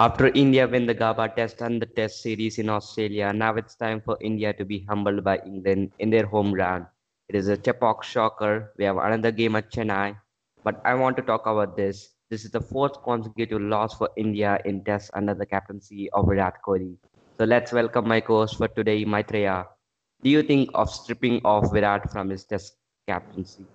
After India win the Gabba Test and the Test series in Australia, now it's time for India to be humbled by England in their home ground. It is a Chepauk shocker. We have another game at Chennai, but I want to talk about this. This is the fourth consecutive loss for India in Tests under the captaincy of Virat Kohli. So let's welcome my co-host for today, Maitreya. Do you think of stripping off Virat from his Test captaincy?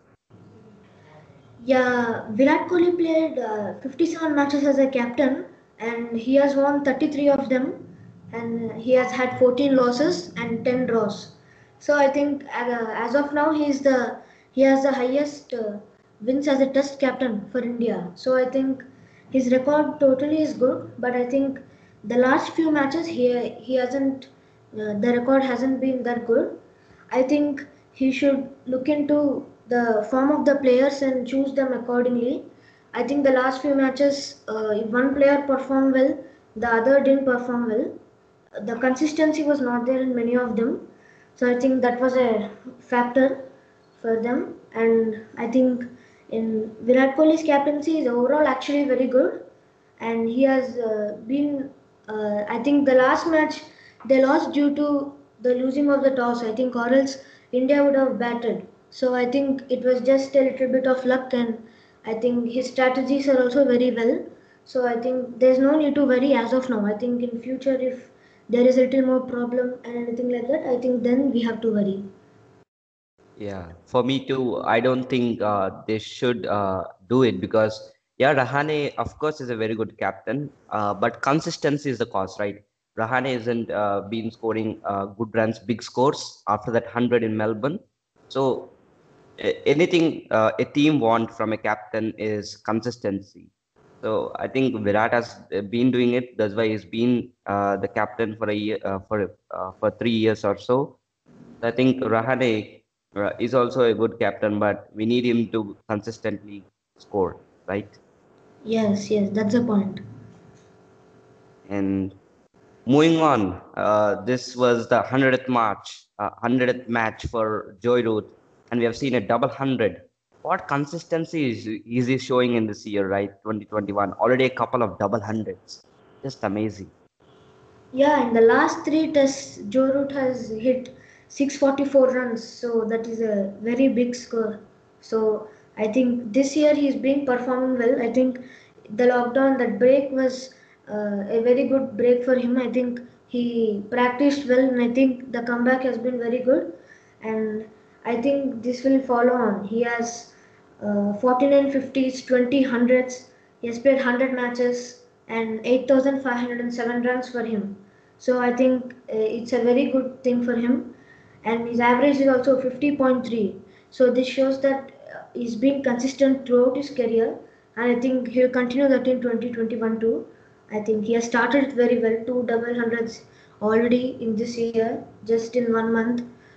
Yeah, Virat Kohli played uh, 57 matches as a captain and he has won 33 of them and he has had 14 losses and 10 draws so i think uh, as of now he is the he has the highest uh, wins as a test captain for india so i think his record totally is good but i think the last few matches he he hasn't uh, the record hasn't been that good i think he should look into the form of the players and choose them accordingly I think the last few matches, uh, if one player performed well, the other didn't perform well. The consistency was not there in many of them. So I think that was a factor for them. And I think in Virat Kohli's captaincy is overall actually very good. And he has uh, been, uh, I think the last match they lost due to the losing of the toss. I think or else India would have batted. So I think it was just a little bit of luck and I think his strategies are also very well. So I think there's no need to worry as of now. I think in future if there is a little more problem and anything like that, I think then we have to worry. Yeah, for me too. I don't think uh, they should uh, do it because yeah, Rahane of course is a very good captain, uh, but consistency is the cause, right? Rahane isn't uh, been scoring uh, good runs, big scores after that hundred in Melbourne. So anything uh, a team want from a captain is consistency. So I think Virat has been doing it. That's why he's been uh, the captain for a year, uh, for uh, for three years or so. I think Rahane uh, is also a good captain, but we need him to consistently score, right? Yes, yes, that's the point. And moving on, uh, this was the hundredth match, hundredth match for Joe Root and we have seen a double hundred. What consistency is, is he showing in this year, right? 2021. Already a couple of double hundreds. Just amazing. Yeah, in the last three tests, Joe Root has hit 644 runs, so that is a very big score. So I think this year he's been performing well. I think the lockdown, that break was uh, a very good break for him. I think he practiced well, and I think the comeback has been very good. And I think this will follow on. He has uh, 49 50s, 20 hundreds. He has played 100 matches and 8,507 runs for him. So I think uh, it's a very good thing for him. And his average is also 50.3. So this shows that he's been consistent throughout his career. And I think he'll continue that in 2021 too. I think he has started very well, two double hundreds already in this year, just in one month.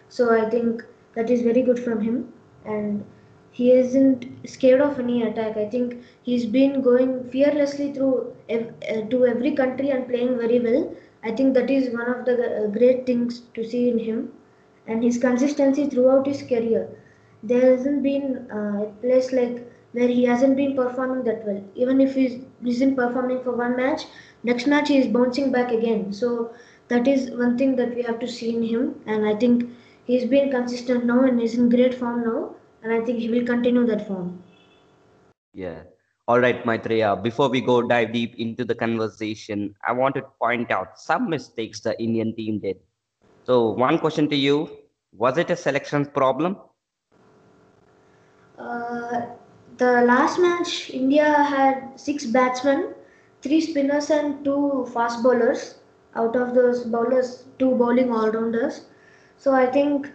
So I think that is very good from him and he isn't scared of any attack i think he's been going fearlessly through ev- uh, to every country and playing very well i think that is one of the uh, great things to see in him and his consistency throughout his career there hasn't been uh, a place like where he hasn't been performing that well even if he isn't performing for one match next match he is bouncing back again so that is one thing that we have to see in him and i think He's been consistent now and is in great form now, and I think he will continue that form. Yeah. All right, Maitreya, before we go dive deep into the conversation, I want to point out some mistakes the Indian team did. So, one question to you Was it a selection problem? Uh, the last match, India had six batsmen, three spinners, and two fast bowlers. Out of those bowlers, two bowling all rounders. So I think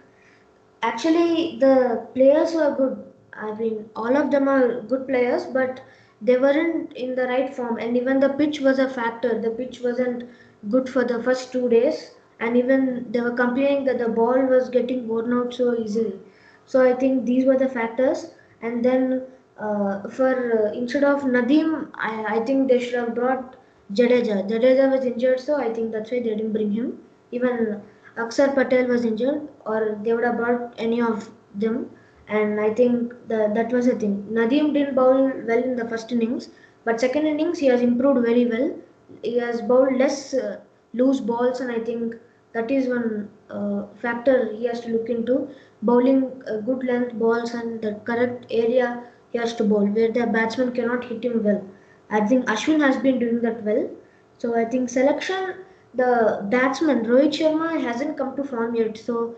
actually the players were good. I mean, all of them are good players, but they weren't in the right form. And even the pitch was a factor. The pitch wasn't good for the first two days. And even they were complaining that the ball was getting worn out so easily. So I think these were the factors. And then uh, for uh, instead of Nadeem, I, I think they should have brought Jadeja. Jadeja was injured, so I think that's why they didn't bring him. Even Akshar Patel was injured, or they would have brought any of them. And I think the, that was the thing. Nadeem didn't bowl well in the first innings, but second innings he has improved very well. He has bowled less uh, loose balls, and I think that is one uh, factor he has to look into. Bowling uh, good length balls and the correct area he has to bowl, where the batsman cannot hit him well. I think Ashwin has been doing that well. So I think selection, the batsman Rohit Sharma hasn't come to form yet. So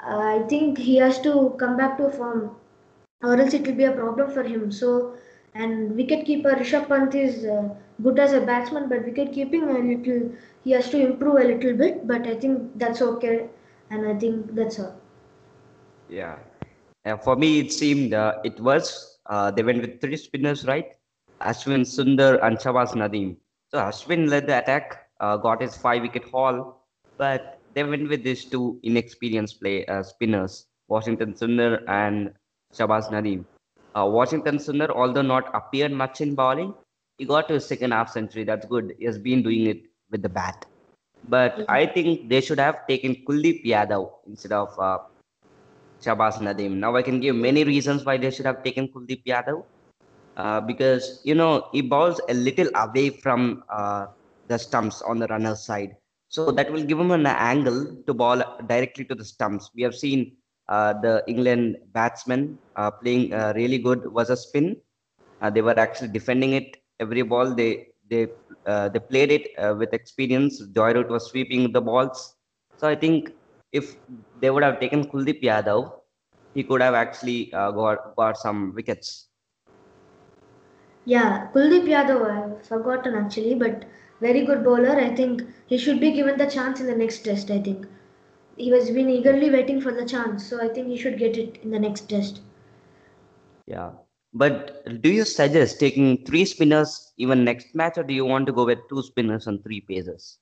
I think he has to come back to form, or else it will be a problem for him. So and wicketkeeper Rishabh Pant is uh, good as a batsman, but wicket keeping a little he has to improve a little bit. But I think that's okay, and I think that's all. Yeah. Uh, for me, it seemed uh, it was uh, they went with three spinners, right? Ashwin, Sundar, and Shahbaz Nadeem. So Ashwin led the attack, uh, got his five wicket haul, but they went with these two inexperienced play uh, spinners, Washington Sundar and Shahbaz Nadeem. Uh, Washington Sundar, although not appeared much in bowling, he got to his second half century. That's good. He has been doing it with the bat. But I think they should have taken Kuldeep Yadav instead of Nadeem. Now I can give many reasons why they should have taken Kuldeep Yadav. Uh, because you know he bowls a little away from uh, the stumps on the runner side, so that will give him an angle to ball directly to the stumps. We have seen uh, the England batsmen uh, playing uh, really good was a spin. Uh, they were actually defending it every ball. They they they played it with experience. Joe Root was sweeping the balls. So I think if they would have taken Kuldeep Yadav, he could have actually uh, got got some wickets. Yeah, Kuldeep Yadav, I've forgotten actually, but very good bowler. I think he should be given the chance in the next test. I think he was been eagerly waiting for the chance, so I think he should get it in the next test. Yeah, but do you suggest taking three spinners even next match, or do you want to go with two spinners and three pacers?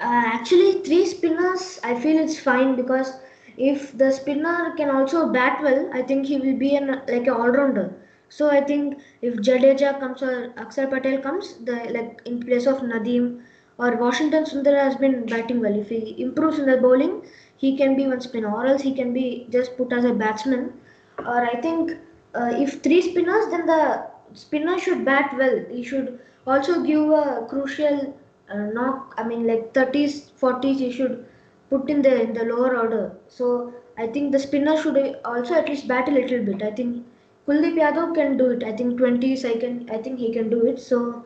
Uh, actually, three spinners, I feel it's fine because if the spinner can also bat well, I think he will be an like an all rounder so I think if Jadeja comes or Akshar Patel comes, the like in place of Nadeem or Washington Sundar has been batting well. If he improves in the bowling, he can be one spinner, or else he can be just put as a batsman. Or I think uh, if three spinners, then the spinner should bat well. He should also give a crucial uh, knock. I mean, like 30s, 40s, he should put in the in the lower order. So I think the spinner should also at least bat a little bit. I think Kuldeep Yadav can do it. I think 20s I can I think he can do it. So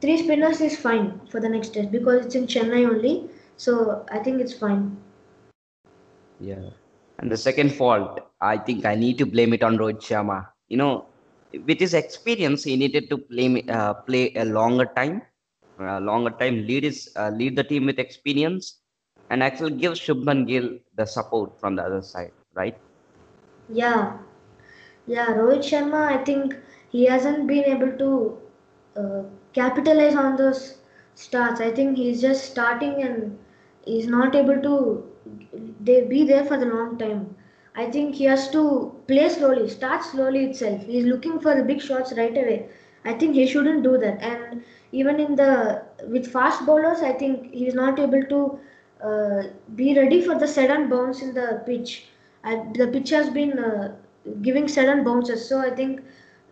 three spinners is fine for the next test because it's in Chennai only. So I think it's fine. Yeah. And the second fault, I think I need to blame it on Rohit Sharma. You know, with his experience, he needed to play uh, play a longer time, longer time, lead his uh, lead the team with experience, and actually give Shubman Gill the support from the other side, right? Yeah, yeah, Rohit Sharma, I think he hasn't been able to uh, capitalize on those starts. I think he's just starting and he's not able to they be there for the long time. I think he has to play slowly, start slowly itself. He's looking for the big shots right away. I think he shouldn't do that. And even in the with fast bowlers, I think he's not able to uh, be ready for the sudden bounce in the pitch. I, the pitch has been uh, giving sudden bounces. So I think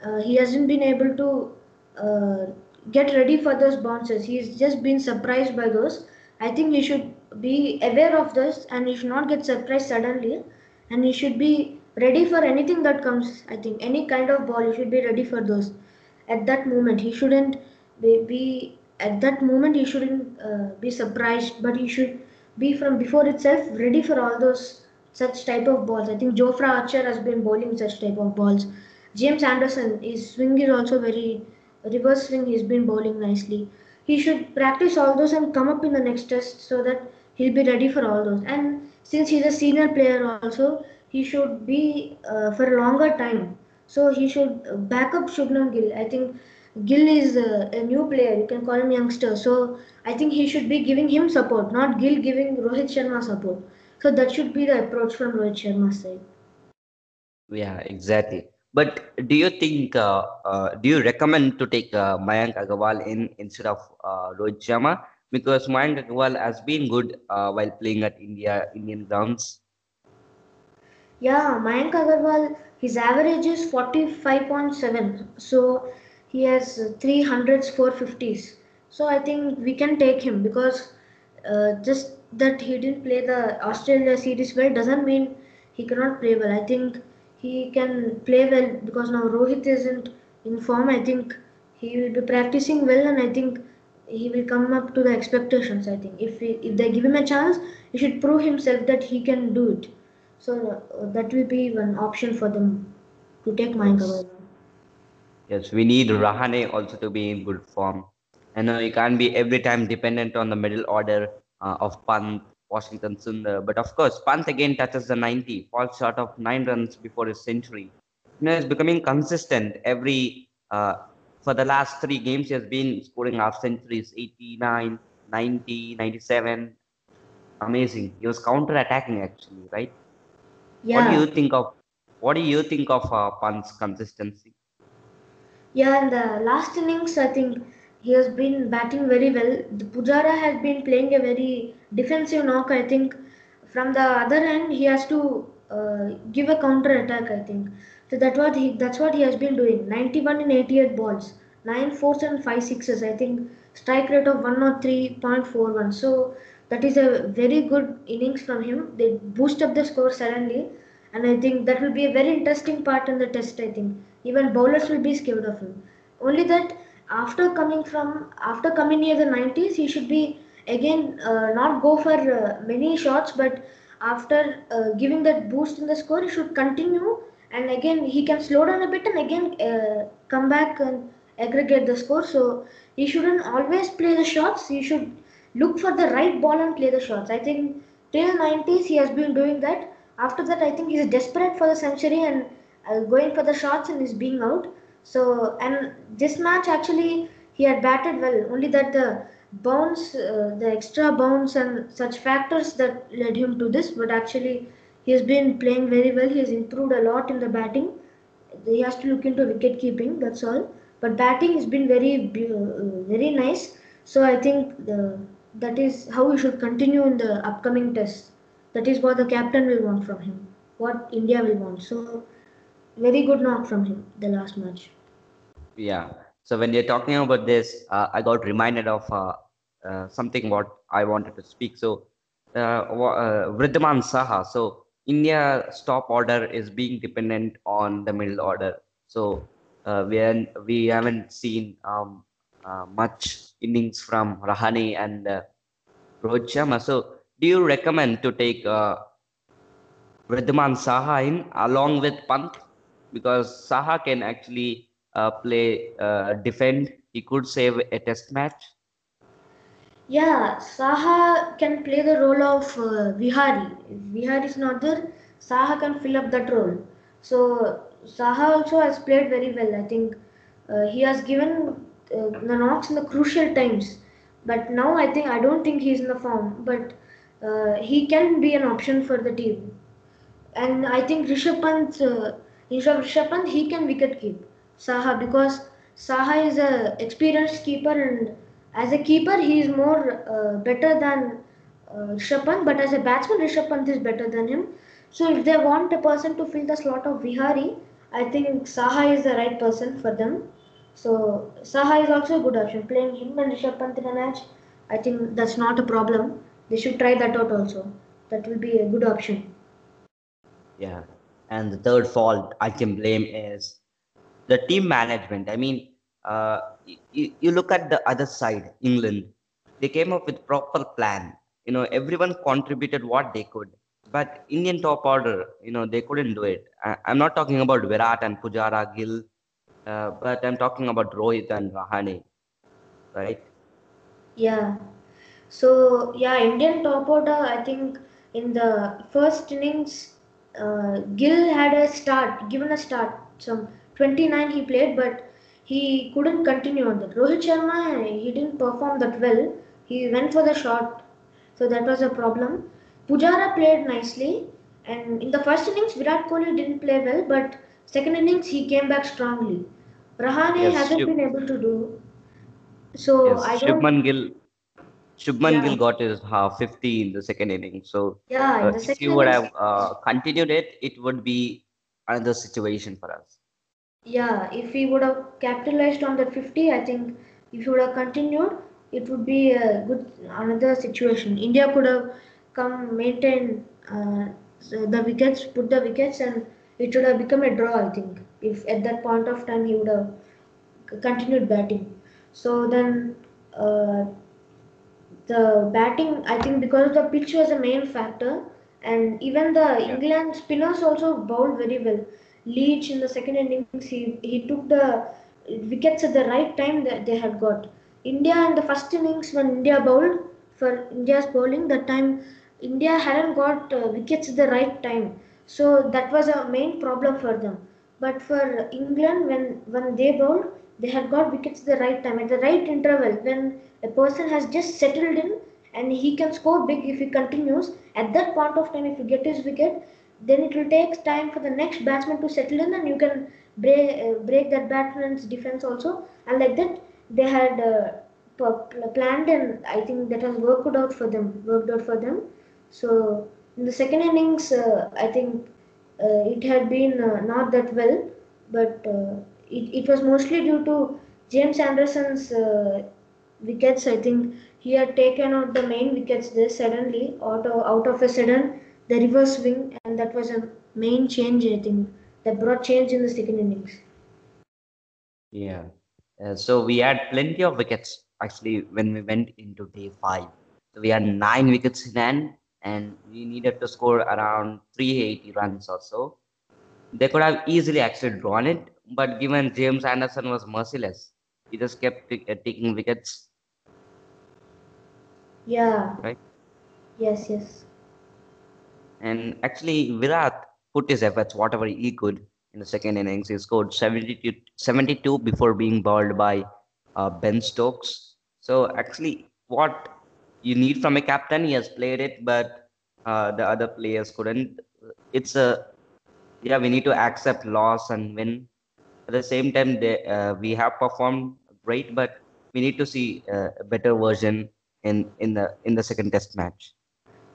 uh, he hasn't been able to uh, get ready for those bounces. He's just been surprised by those. I think he should be aware of this and he should not get surprised suddenly. And he should be ready for anything that comes. I think any kind of ball, he should be ready for those. At that moment, he shouldn't be, at that moment he shouldn't uh, be surprised, but he should be from before itself ready for all those such type of balls. I think Jofra Archer has been bowling such type of balls. James Anderson, his swing is also very reverse swing. He's been bowling nicely. He should practice all those and come up in the next test so that he'll be ready for all those. And since he's a senior player also, he should be uh, for a longer time. So he should back up Shubman Gill. I think Gill is a, a, new player. You can call him youngster. So I think he should be giving him support, not Gill giving Rohit Sharma support. So that should be the approach from Rohit Sharma's side. Yeah, exactly. But do you think, uh, uh, do you recommend to take uh, Mayank Agarwal in instead of uh, Rohit Sharma? because Mayank Agarwal has been good uh, while playing at India Indian grounds. Yeah, Mayank Agarwal, his average is 45.7. So he has 300s, 450s. So I think we can take him because uh, just that he didn't play the Australia series well doesn't mean he cannot play well. I think he can play well because now Rohit isn't in form. I think he will be practicing well and I think he will come up to the expectations. I think if he, if they give him a chance, he should prove himself that he can do it. So uh, that will be one option for them to take Mayank Agarwal. Yes, we need Rahane also to be in good form. I know you can't be every time dependent on the middle order uh, of Pant, Washington Sundar. But of course, Pant again touches the 90, falls short of nine runs before his century. You know, he's becoming consistent every uh, for the last three games. He has been scoring half centuries 89, 90, 97. Amazing. He was counter attacking actually, right? Yeah. What do you think of what do you think of uh, Pant's consistency? Yeah, in the last innings, I think he has been batting very well. The Pujara has been playing a very defensive knock. I think from the other end, he has to uh, give a counter attack. I think so. That what he that's what he has been doing. 91 in 88 balls, nine fours and five sixes. I think strike rate of 103.41. So that is a very good innings from him. They boost up the score suddenly, and I think that will be a very interesting part in the test. I think even bowlers will be scared of him. Only that after coming from after coming near the 90s, he should be again uh, not go for uh, many shots, but after uh, giving that boost in the score, he should continue and again he can slow down a bit and again uh, come back and aggregate the score. So he shouldn't always play the shots. He should look for the right ball and play the shots. I think till 90s he has been doing that. After that, I think he's desperate for the century and uh, going for the shots and is being out. So and this match actually he had batted well. Only that the bounce, uh, the extra bounce and such factors that led him to this. But actually he has been playing very well. He has improved a lot in the batting. He has to look into wicket keeping. That's all. But batting has been very uh, very nice. So I think the, that is how we should continue in the upcoming test. That is what the captain will want from him. What India will want. So very good knock from him the last match. Yeah. So when you're talking about this, uh, I got reminded of uh, uh, something what I wanted to speak. So uh, uh, Saha. So India's top order is being dependent on the middle order. So uh, we we haven't seen um, much innings from Rahane and uh, Rohit Sharma. So do you recommend to take uh, Wriddhiman Saha in along with Pant? Because Saha can actually uh, play uh, defend. He could save a test match. Yeah, Saha can play the role of uh, Vihari. Vihari is not there, Saha can fill up that role. So Saha also has played very well. I think uh, he has given uh, the knocks in the crucial times. But now I think I don't think he's in the form. But uh, he can be an option for the team. And I think Rishabh Pant, uh, Rishabh Pant, he can wicket keep Saha because Saha is a experienced keeper and as a keeper he is more uh, better than uh, Rishabh Pant, but as a batsman Rishabh Pant is better than him. So if they want a person to fill the slot of Vihari, I think Saha is the right person for them. So Saha is also a good option. Playing him and Rishabh Pant in a match, I think that's not a problem. They should try that out also. That will be a good option. Yeah. And the third fault I can blame is the team management. I mean, uh, you, you look at the other side, England. They came up with proper plan. You know, everyone contributed what they could. But Indian top order, you know, they couldn't do it. I, I'm not talking about Virat and Pujara, Gill, uh, but I'm talking about Rohit and Rahane, right? Yeah. So yeah, Indian top order. I think in the first innings, uh, Gill had a start, given a start. Some 29 he played, but he couldn't continue on that. Rohit Sharma, he didn't perform that well. He went for the shot, so that was a problem. Pujara played nicely, and in the first innings, Virat Kohli didn't play well, but second innings he came back strongly. Rahane Yes, hasn't Shub, been able to do so. yes, I don't. Shubman Gill. Shubman Yeah. Gill got his uh, 50 in the second inning. So Yeah, in uh, the if he would have uh, continued it, it would be another situation for us. yeah, if he would have capitalized on that 50, I think if he would have continued, it would be a good another situation. India could have come maintain uh, the wickets, put the wickets, and it would have become a draw. I think if at that point of time he would have continued batting. So then uh, the batting, I think because the pitch was a main factor, and even the Yeah. England spinners also bowled very well. Leach in the second innings, he, he took the wickets at the right time that they had got. India in the first innings, when India bowled for India's bowling, that time India hadn't got uh, wickets at the right time, so that was a main problem for them. But for England, when when they bowled, they had got wickets at the right time, at the right interval, when a person has just settled in and he can score big if he continues. At that point of time, if you get his wicket, then it will take time for the next batsman to settle in and you can break, uh, break that batsman's defense also. And like that, they had uh, planned and I think that has worked out for them, worked out for them. So in the second innings, uh, I think it had been uh, not that well, but uh, it, it was mostly due to James Anderson's uh, wickets. I think he had taken out the main wickets there suddenly, out of, out of a sudden, the reverse swing, and that was a main change. I think that brought change in the second innings. Yeah. Uh, so we had plenty of wickets actually when we went into day five. So we had nine wickets in hand, and we needed to score around 380 runs or so. They could have easily actually drawn it, but given James Anderson was merciless, he just kept t- uh, taking wickets, Yeah. right? Yes. Yes. And actually, Virat put his efforts whatever he could in the second innings. He scored 72, 72 before being bowled by uh, Ben Stokes. So actually, what you need from a captain, he has played it, but uh, the other players couldn't. It's a yeah, we need to accept loss and win. At the same time, they, uh, we have performed great, but we need to see uh, a better version in in the in the second test match.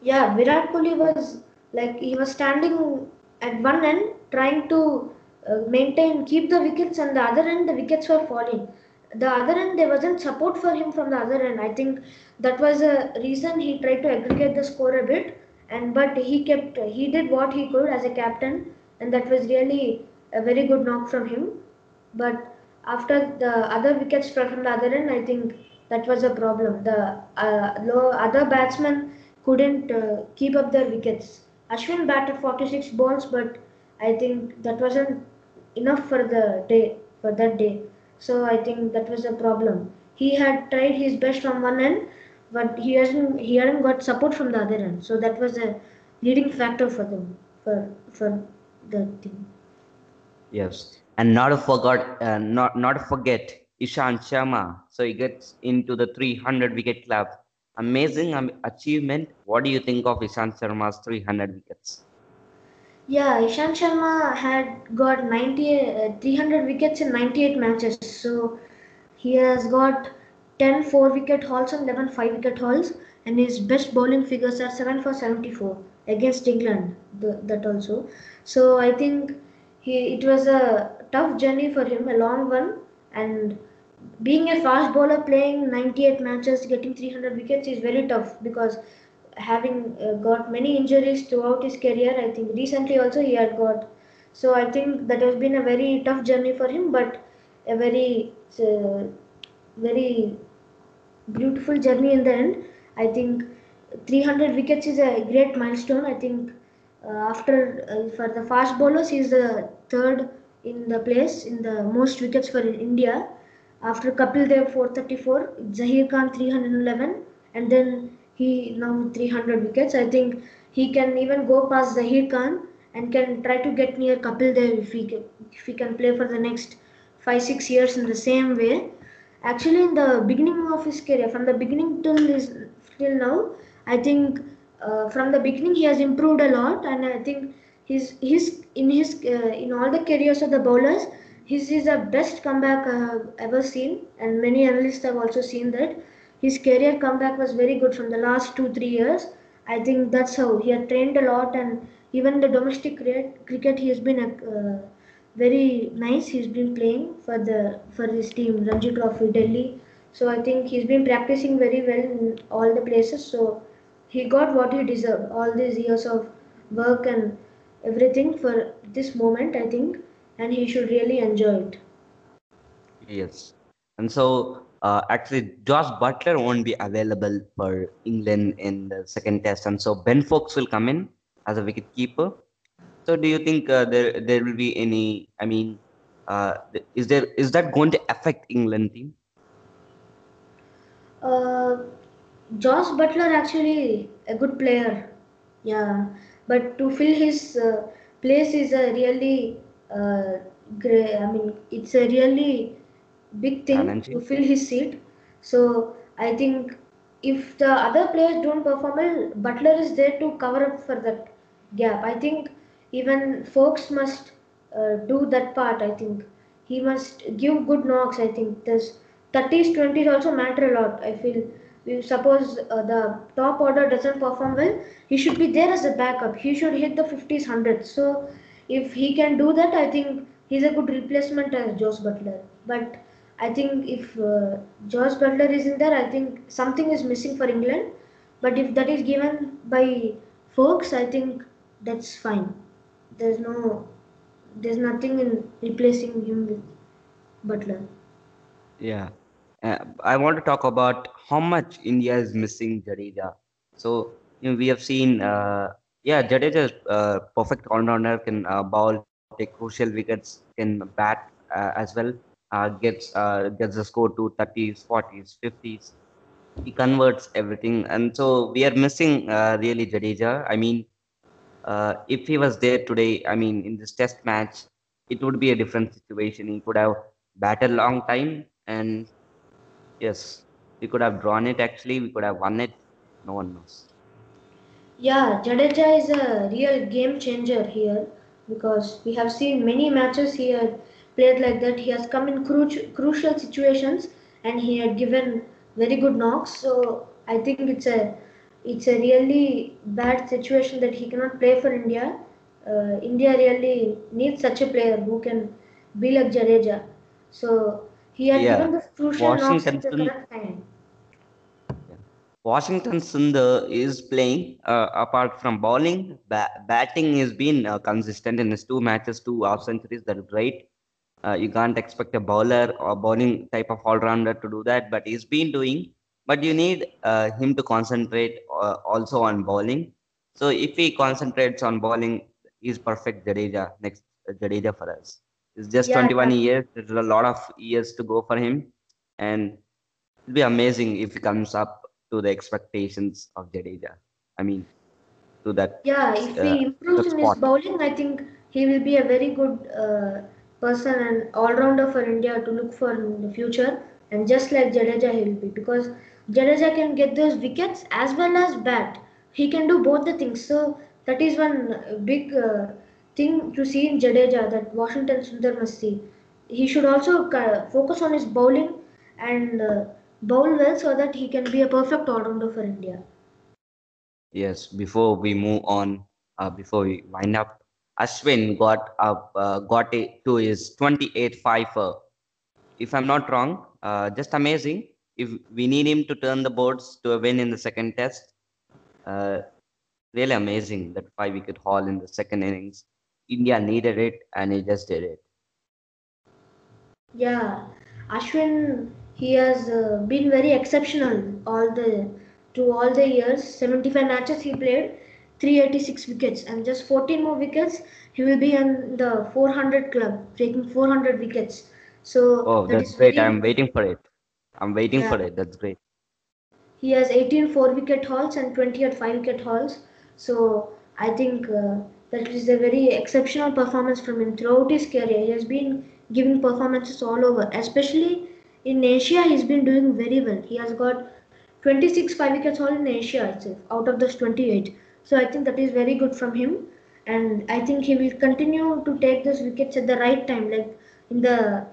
Yeah, Virat Kohli was like he was standing at one end trying to uh, maintain, keep the wickets, and the other end the wickets were falling. The other end there wasn't support for him from the other end. I think that was a reason he tried to aggregate the score a bit, and but he kept he did what he could as a captain, and that was really a very good knock from him. But after the other wickets fell from the other end, I think that was a problem. The uh, low, other batsmen couldn't uh, keep up their wickets. Ashwin batted 46 balls, but I think that wasn't enough for the day for that day. So I think that was a problem. He had tried his best from one end, but he hasn't he hadn't got support from the other end. So that was a leading factor for them for for the team. Yes, and not to forget, uh, not not forget Ishant Sharma. So he gets into the 300 wicket club. Amazing um, achievement. What do you think of Ishant Sharma's 300 wickets? Yeah, Ishant Sharma had got 90, uh, 300 wickets in 98 matches. So he has got 10 4 wicket hauls and 11 5 wicket hauls. And his best bowling figures are 7 for 74 against England. The, that also. So I think he it was a tough journey for him, a long one. And being a fast bowler playing 98 matches, getting 300 wickets is very tough because having uh, got many injuries throughout his career. I think recently also he had got. So I think that has been a very tough journey for him, but a very uh, very beautiful journey in the end. I think 300 wickets is a great milestone. I think uh, after uh, for the fast bowlers, he is the third in the place in the most wickets for India. After Kapil Dev 434, Zaheer Khan 311, and then he now 300 wickets. I think he can even go past Zaheer Khan and can try to get near Kapil Dev if he can, if he can play for the next five six years in the same way. Actually, in the beginning of his career, from the beginning till till now, I think uh, from the beginning he has improved a lot, and I think his his in his uh, in all the careers of the bowlers, his is the best comeback i have ever seen, and many analysts have also seen that. His career comeback was very good from the last two three years. I think that's how he had trained a lot, and even the domestic cricket, he has been uh, very nice. He's been playing for the for his team, Ranji Trophy, Delhi. So I think he's been practicing very well in all the places. So he got what he deserved. All these years of work and everything for this moment, I think, and he should really enjoy it. Yes, and so uh, actually, Josh Buttler won't be available for England in the second test, and so Ben Foakes will come in as a wicket keeper. So, do you think uh, there there will be any? I mean, uh, is there is that going to affect England team? Uh, Josh Buttler actually a good player, yeah, but to fill his uh, place is a really uh, great. I mean, it's a really big thing to fill his seat. So I think if the other players don't perform well, Buttler is there to cover up for that gap. I think even Foakes must uh, do that part. I think he must give good knocks. I think this 30s 20s also matter a lot. I feel if suppose uh, the top order doesn't perform well, he should be there as a backup. He should hit the 50s 100s. So if he can do that, I think he's a good replacement as Josh Buttler. But I think if uh, Josh Buttler is in there, I think something is missing for England. But if that is given by Foakes, I think that's fine. There's no, there's nothing in replacing him with Buttler. Yeah, uh, I want to talk about how much India is missing Jadeja. So you know, we have seen, uh, yeah, Jadeja is uh, perfect all-rounder, can uh, bowl, take crucial wickets, can bat uh, as well uh, gets uh, gets the score to 30s, 40s, 50s. He converts everything, and so we are missing uh, really Jadeja. I mean, uh, if he was there today, I mean, in this Test match, it would be a different situation. He could have batted long time, and yes, we could have drawn it. Actually, we could have won it. No one knows. Yeah, Jadeja is a real game changer here because we have seen many matches here played like that. He has come in cru- crucial situations and he had given very good knocks. So I think it's a it's a really bad situation that he cannot play for India. Uh, India really needs such a player who can be like Jadeja. So he had yeah. given the crucial knocks at the correct time. Washington Sundar is playing uh, apart from bowling. Ba- batting has been uh, consistent in his two matches, two half centuries. That is great. Uh, you can't expect a bowler or bowling type of all-rounder to do that, but he's been doing. But you need uh, him to concentrate uh, also on bowling. So if he concentrates on bowling, he's perfect Jadeja next uh, Jadeja for us. It's just yeah, 21 years. There's a lot of years to go for him, and it'll be amazing if he comes up to the expectations of Jadeja. I mean, to that. Yeah, if he uh, improves in his bowling, I think he will be a very good uh, person and all-rounder for India to look for in the future. And just like Jadeja, he will be because Jadeja can get those wickets as well as bat. He can do both the things. So that is one big uh, thing to see in Jadeja that Washington Sundar must see. He should also focus on his bowling and uh, bowl well so that he can be a perfect all-rounder for India. Yes. Before we move on, uh, before we wind up, Ashwin got up, uh, got it to his 28 fifer. If I'm not wrong, uh, just amazing. If we need him to turn the boards to a win in the second test, uh, really amazing that five wicket haul in the second innings. India needed it and he just did it. Yeah, Ashwin, he has uh, been very exceptional all the to all the years. 75 matches he played 386 wickets and just 14 more wickets he will be in the 400 club taking 400 wickets. So oh that that's great. very, i'm waiting for it. I'm waiting yeah. for it. That's great. He has 18 4 wicket hauls and 20 at 5 wicket hauls. So i think uh, that is a very exceptional performance from him throughout his career. He has been giving performances all over. Especially in asia he's been doing very well. He has got 26 5 wickets all in asia itself out of those 28 so I think that is very good from him. And I think he will continue to take those wickets at the right time. Like in the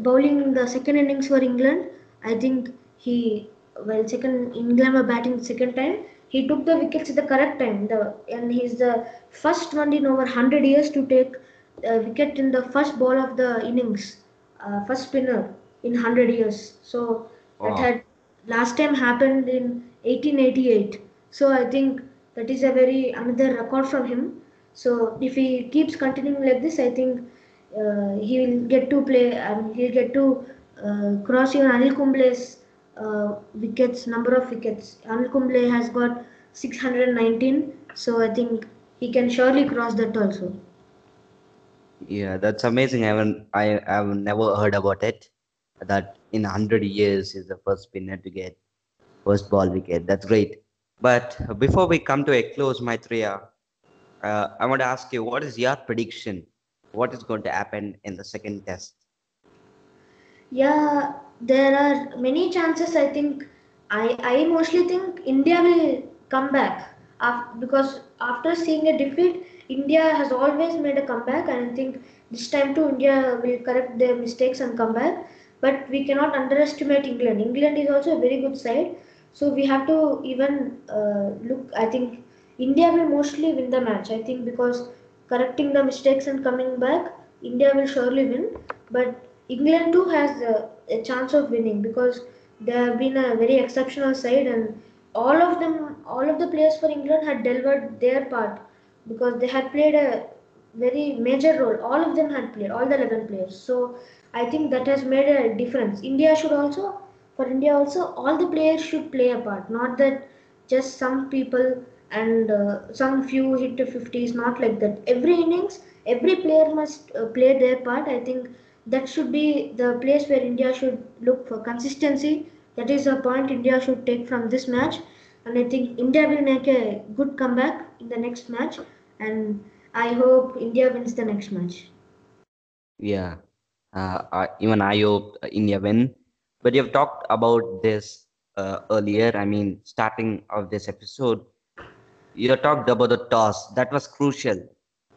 bowling in the second innings for England, I think he while second England were batting second time, he took the wickets at the correct time. The and he's the first one in over hundred years to take a wicket in the first ball of the innings, uh, first spinner in hundred years. So that had last time happened in 1888. So I think that is a very another record from him. So if he keeps continuing like this, I think uh, he will get to play and he'll get to uh, cross even Anil Kumble's uh, wickets, number of wickets. Anil Kumble has got 619, so I think he can surely cross that also. Yeah, that's amazing. I haven't, I have never heard about it. That in 100 years is the first spinner to get first ball wicket. That's great. But before we come to a close, Maitreya, uh, I want to ask you, what is your prediction? What is going to happen in the second test? Yeah, there are many chances. I think I I mostly think India will come back af- because after seeing a defeat, India has always made a comeback, and I think this time too India will correct their mistakes and come back. But we cannot underestimate England. England is also a very good side, so we have to even uh, look. I think India will mostly win the match. I think because correcting the mistakes and coming back, India will surely win. But England too has a, a chance of winning because they have been a very exceptional side and all of them, all of the players for England had delivered their part because they had played a very major role. All of them had played, all the 11 players. So I think that has made a difference. India should also, for India also, all the players should play a part, not that just some people and uh, some few hit to 50s, not like that. Every innings, every player must uh, play their part. I think that should be the place where India should look for consistency. That is a point India should take from this match. And I think India will make a good comeback in the next match. And I hope India wins the next match. Yeah, uh, even I hope India win. But you've talked about this uh, earlier. I mean, starting of this episode, you talked about the toss. That was crucial,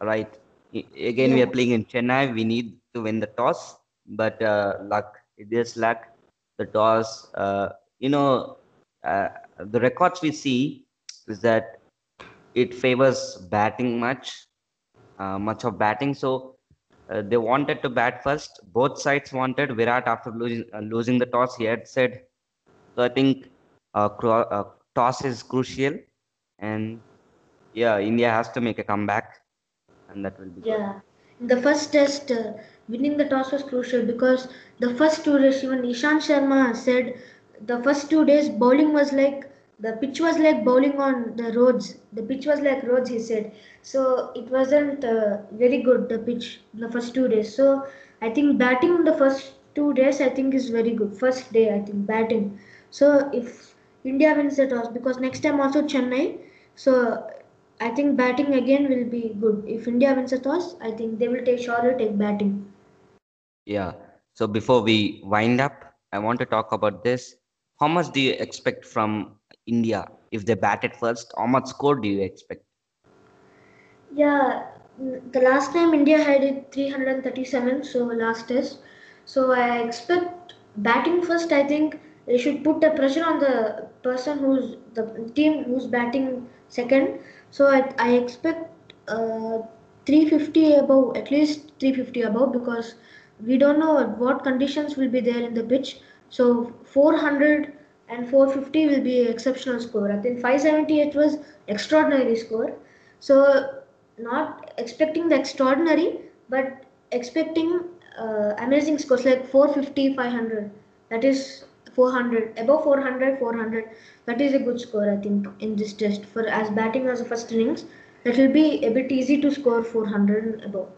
right? Again, we are playing in Chennai. We need to win the toss, but uh, luck. It is luck. The toss. Uh, you know, uh, the records we see is that it favors batting much, uh, much of batting. So uh, they wanted to bat first. Both sides wanted. Virat, after losing uh, losing the toss, he had said. So I think uh, cro- uh, toss is crucial, and yeah, India has to make a comeback, and that will be good. Yeah, in the first test, uh, winning the toss was crucial because the first two days, even Ishant Sharma said the first two days bowling was like the pitch was like bowling on the roads. The pitch was like roads, he said. So it wasn't uh, very good the pitch the first two days. So I think batting the first two days I think is very good. First day I think batting. So if India wins the toss because next time also Chennai. So I think batting again will be good. If India wins the toss, I think they will take surely take batting. Yeah. So before we wind up, I want to talk about this. How much do you expect from India if they batted first? How much score do you expect? Yeah, mm, the last time India had it 337, so last test. So I expect batting first. I think they should put the pressure on the person who's the team who's batting second. So I, I expect uh, 350 above, at least 350 above, because we don't know what conditions will be there in the pitch. So 400 and 450 will be an exceptional score. I think 578 was extraordinary score. So not expecting the extraordinary, but expecting uh, amazing scores like 450, 500. That is 400, above 400, 400. That is a good score, I think, in this test. For as batting as a first innings, that will be a bit easy to score 400 and above.